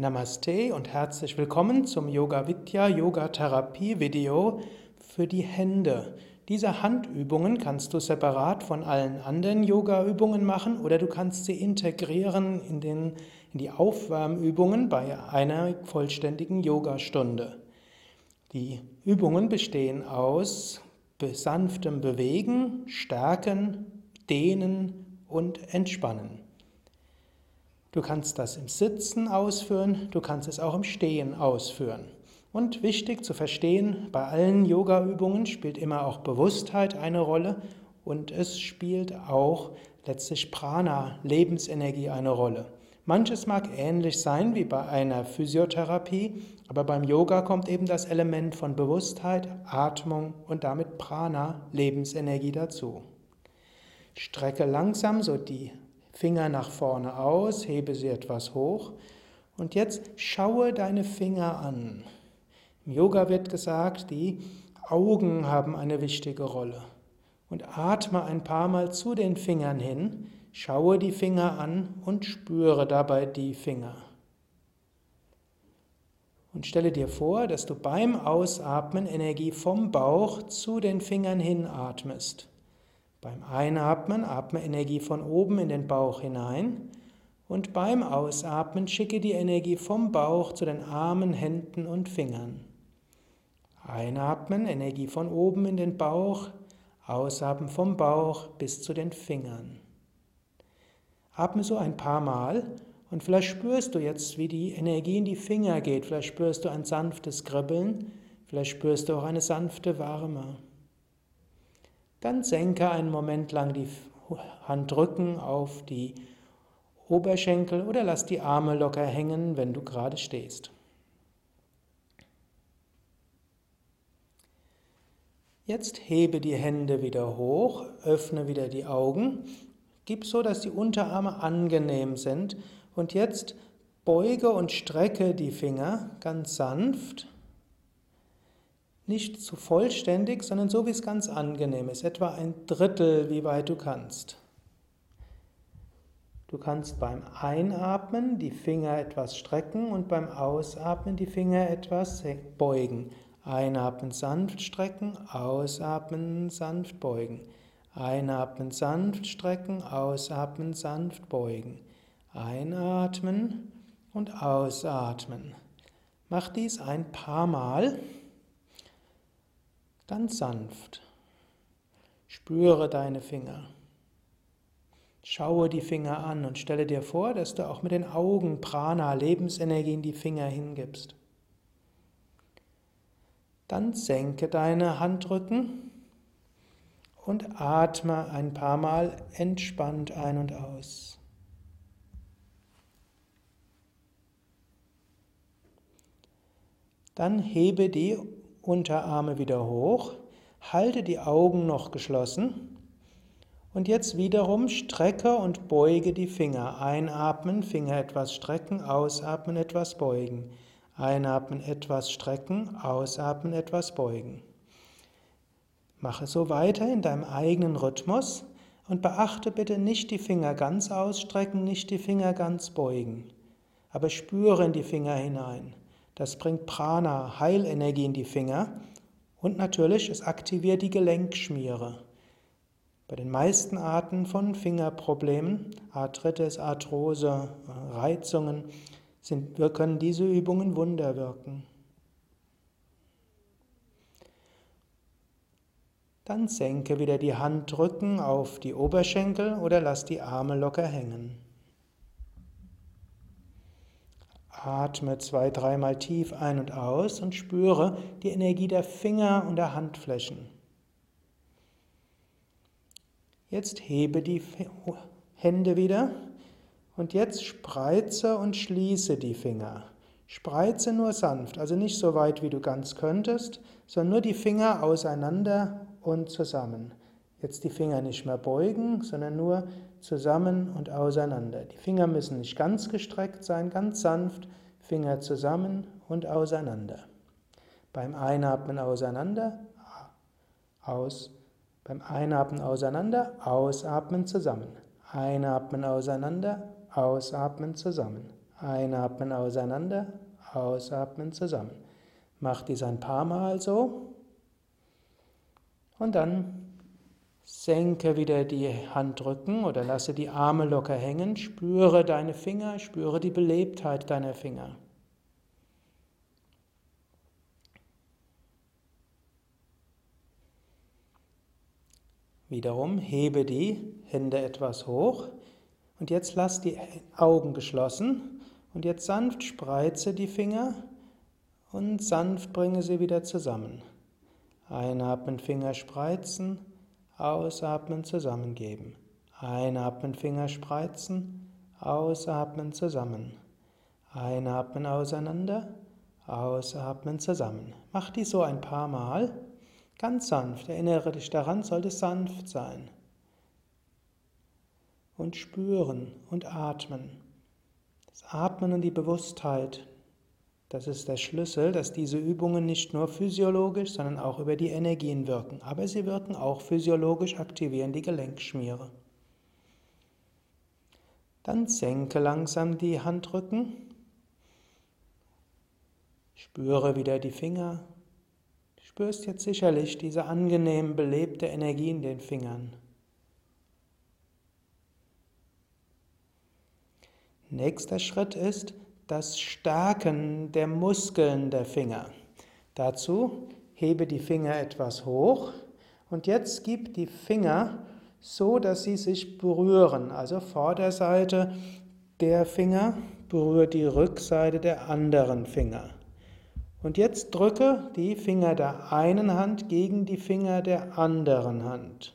Namaste und herzlich willkommen zum Yoga Vidya Yoga Therapie Video für die Hände. Diese Handübungen kannst du separat von allen anderen Yoga Übungen machen oder du kannst sie integrieren in, den, in die Aufwärmübungen bei einer vollständigen Yogastunde. Die Übungen bestehen aus sanftem Bewegen, Stärken, Dehnen und Entspannen. Du kannst das im Sitzen ausführen, du kannst es auch im Stehen ausführen. Und wichtig zu verstehen, bei allen Yoga-Übungen spielt immer auch Bewusstheit eine Rolle und es spielt auch letztlich Prana, Lebensenergie eine Rolle. Manches mag ähnlich sein wie bei einer Physiotherapie, aber beim Yoga kommt eben das Element von Bewusstheit, Atmung und damit Prana, Lebensenergie dazu. Strecke langsam so die Finger nach vorne aus, hebe sie etwas hoch und jetzt schaue deine Finger an. Im Yoga wird gesagt, die Augen haben eine wichtige Rolle. Und atme ein paar Mal zu den Fingern hin, schaue die Finger an und spüre dabei die Finger. Und stelle dir vor, dass du beim Ausatmen Energie vom Bauch zu den Fingern hin atmest. Beim Einatmen atme Energie von oben in den Bauch hinein und beim Ausatmen schicke die Energie vom Bauch zu den Armen, Händen und Fingern. Einatmen, Energie von oben in den Bauch, ausatmen vom Bauch bis zu den Fingern. Atme so ein paar Mal und vielleicht spürst du jetzt, wie die Energie in die Finger geht. Vielleicht spürst du ein sanftes Kribbeln, vielleicht spürst du auch eine sanfte Wärme. Dann senke einen Moment lang die Handrücken auf die Oberschenkel oder lass die Arme locker hängen, wenn du gerade stehst. Jetzt hebe die Hände wieder hoch, öffne wieder die Augen, gib so, dass die Unterarme angenehm sind und jetzt beuge und strecke die Finger ganz sanft nicht zu vollständig, sondern so, wie es ganz angenehm ist, etwa ein Drittel, wie weit du kannst. Du kannst beim Einatmen die Finger etwas strecken und beim Ausatmen die Finger etwas beugen. Einatmen sanft strecken, ausatmen sanft beugen. Einatmen sanft strecken, ausatmen sanft beugen. Einatmen und ausatmen. Mach dies ein paar Mal. Ganz sanft. Spüre deine Finger. Schaue die Finger an und stelle dir vor, dass du auch mit den Augen Prana, Lebensenergie in die Finger hingibst. Dann senke deine Handrücken und atme ein paar Mal entspannt ein und aus. Dann hebe die Unterarme wieder hoch, halte die Augen noch geschlossen und jetzt wiederum strecke und beuge die Finger. Einatmen, Finger etwas strecken, ausatmen, etwas beugen. Einatmen, etwas strecken, ausatmen, etwas beugen. Mache so weiter in deinem eigenen Rhythmus und beachte bitte nicht die Finger ganz ausstrecken, nicht die Finger ganz beugen, aber spüre in die Finger hinein. Das bringt Prana, Heilenergie in die Finger und natürlich, es aktiviert die Gelenkschmiere. Bei den meisten Arten von Fingerproblemen, Arthritis, Arthrose, Reizungen, sind, können diese Übungen Wunder wirken. Dann senke wieder die Handrücken auf die Oberschenkel oder lass die Arme locker hängen. Atme zwei, dreimal tief ein und aus und spüre die Energie der Finger und der Handflächen. Jetzt hebe die Hände wieder und jetzt spreize und schließe die Finger. Spreize nur sanft, also nicht so weit, wie du ganz könntest, sondern nur die Finger auseinander und zusammen. Jetzt die Finger nicht mehr beugen, sondern nur zusammen und auseinander. Die Finger müssen nicht ganz gestreckt sein, ganz sanft, Finger zusammen und auseinander. Beim Einatmen auseinander, aus. Beim Einatmen auseinander, ausatmen zusammen. Einatmen auseinander, ausatmen zusammen. Einatmen auseinander, ausatmen zusammen. Mach dies ein paar Mal so. Und dann senke wieder die Handrücken oder lasse die Arme locker hängen. Spüre deine Finger, spüre die Belebtheit deiner Finger. Wiederum hebe die Hände etwas hoch und jetzt lass die Augen geschlossen und jetzt sanft spreize die Finger und sanft bringe sie wieder zusammen. Einatmen, Finger spreizen, ausatmen, zusammengeben. Einatmen, Finger spreizen, ausatmen, zusammen. Einatmen auseinander, ausatmen zusammen. Mach dies so ein paar Mal. Ganz sanft, erinnere dich daran, sollte sanft sein. Und spüren und atmen. Das Atmen und die Bewusstheit, das ist der Schlüssel, dass diese Übungen nicht nur physiologisch, sondern auch über die Energien wirken. Aber sie wirken auch physiologisch, aktivieren die Gelenkschmiere. Dann senke langsam die Handrücken. Spüre wieder die Finger, spürst jetzt sicherlich diese angenehm belebte Energie in den Fingern. Nächster Schritt ist das Stärken der Muskeln der Finger. Dazu hebe die Finger etwas hoch und jetzt gib die Finger so, dass sie sich berühren. Also Vorderseite der Finger berührt die Rückseite der anderen Finger. Und jetzt drücke die Finger der einen Hand gegen die Finger der anderen Hand.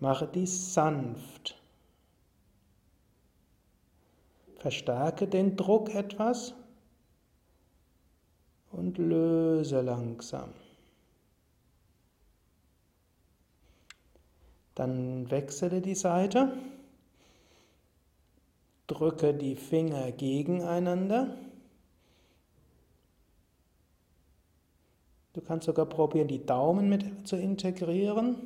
Mache dies sanft. Verstärke den Druck etwas und löse langsam. Dann wechsle die Seite, drücke die Finger gegeneinander. Du kannst sogar probieren, die Daumen mit zu integrieren.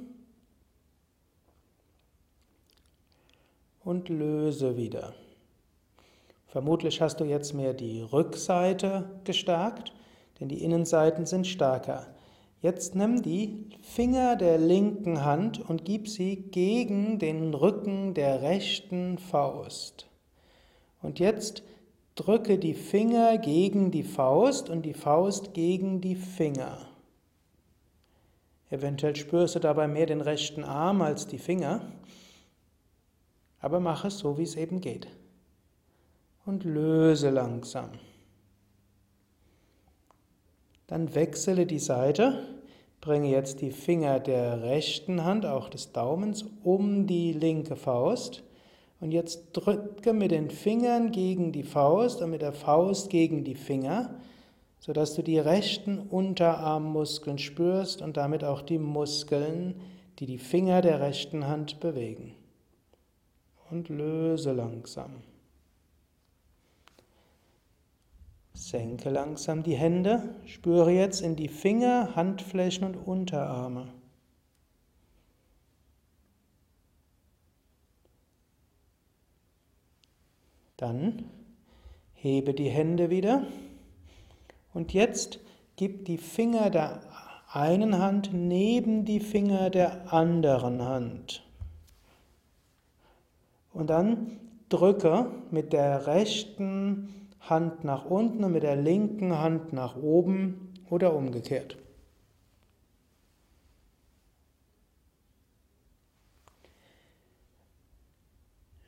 Und löse wieder. Vermutlich hast du jetzt mehr die Rückseite gestärkt, denn die Innenseiten sind stärker. Jetzt nimm die Finger der linken Hand und gib sie gegen den Rücken der rechten Faust. Und jetzt Drücke die Finger gegen die Faust und die Faust gegen die Finger. Eventuell spürst du dabei mehr den rechten Arm als die Finger, aber mach es so, wie es eben geht. Und löse langsam. Dann wechsle die Seite, bringe jetzt die Finger der rechten Hand, auch des Daumens, um die linke Faust und jetzt drücke mit den Fingern gegen die Faust und mit der Faust gegen die Finger, sodass du die rechten Unterarmmuskeln spürst und damit auch die Muskeln, die die Finger der rechten Hand bewegen. Und löse langsam. Senke langsam die Hände, spüre jetzt in die Finger, Handflächen und Unterarme. Dann hebe die Hände wieder und jetzt gib die Finger der einen Hand neben die Finger der anderen Hand. Und dann drücke mit der rechten Hand nach unten und mit der linken Hand nach oben oder umgekehrt.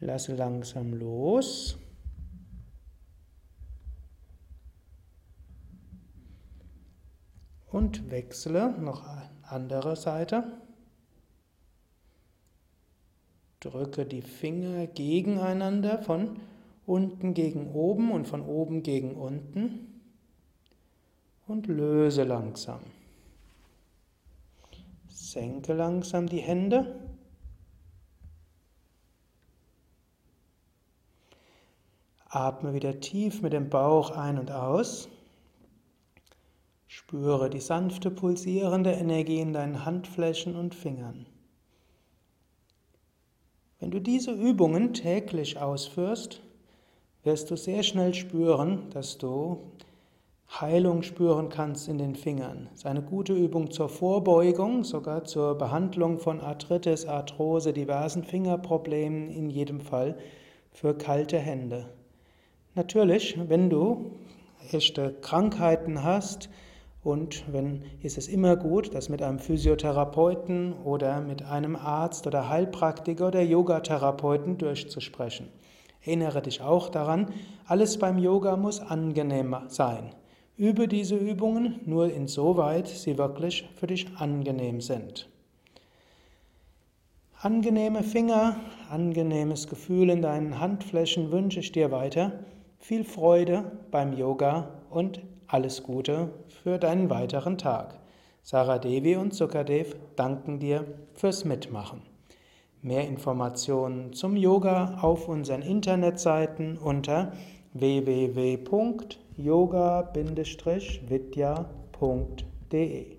Lasse langsam los. Und wechsle noch eine andere Seite. Drücke die Finger gegeneinander von unten gegen oben und von oben gegen unten und löse langsam. Senke langsam die Hände. Atme wieder tief mit dem Bauch ein und aus. Spüre die sanfte pulsierende Energie in deinen Handflächen und Fingern. Wenn du diese Übungen täglich ausführst, wirst du sehr schnell spüren, dass du Heilung spüren kannst in den Fingern. Es ist eine gute Übung zur Vorbeugung, sogar zur Behandlung von Arthritis, Arthrose, diversen Fingerproblemen, in jedem Fall für kalte Hände. Natürlich, wenn du echte Krankheiten hast, und wenn ist es immer gut, das mit einem Physiotherapeuten oder mit einem Arzt oder Heilpraktiker oder Yogatherapeuten durchzusprechen. Erinnere dich auch daran, alles beim Yoga muss angenehm sein. Übe diese Übungen nur insoweit sie wirklich für dich angenehm sind. Angenehme Finger, angenehmes Gefühl in deinen Handflächen wünsche ich dir weiter. Viel Freude beim Yoga und alles Gute für deinen weiteren Tag. Sarah Devi und Sukadev danken dir fürs Mitmachen. Mehr Informationen zum Yoga auf unseren Internetseiten unter www.yoga-vidya.de